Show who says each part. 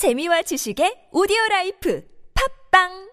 Speaker 1: 재미와 지식의 오디오 라이프. 팝빵!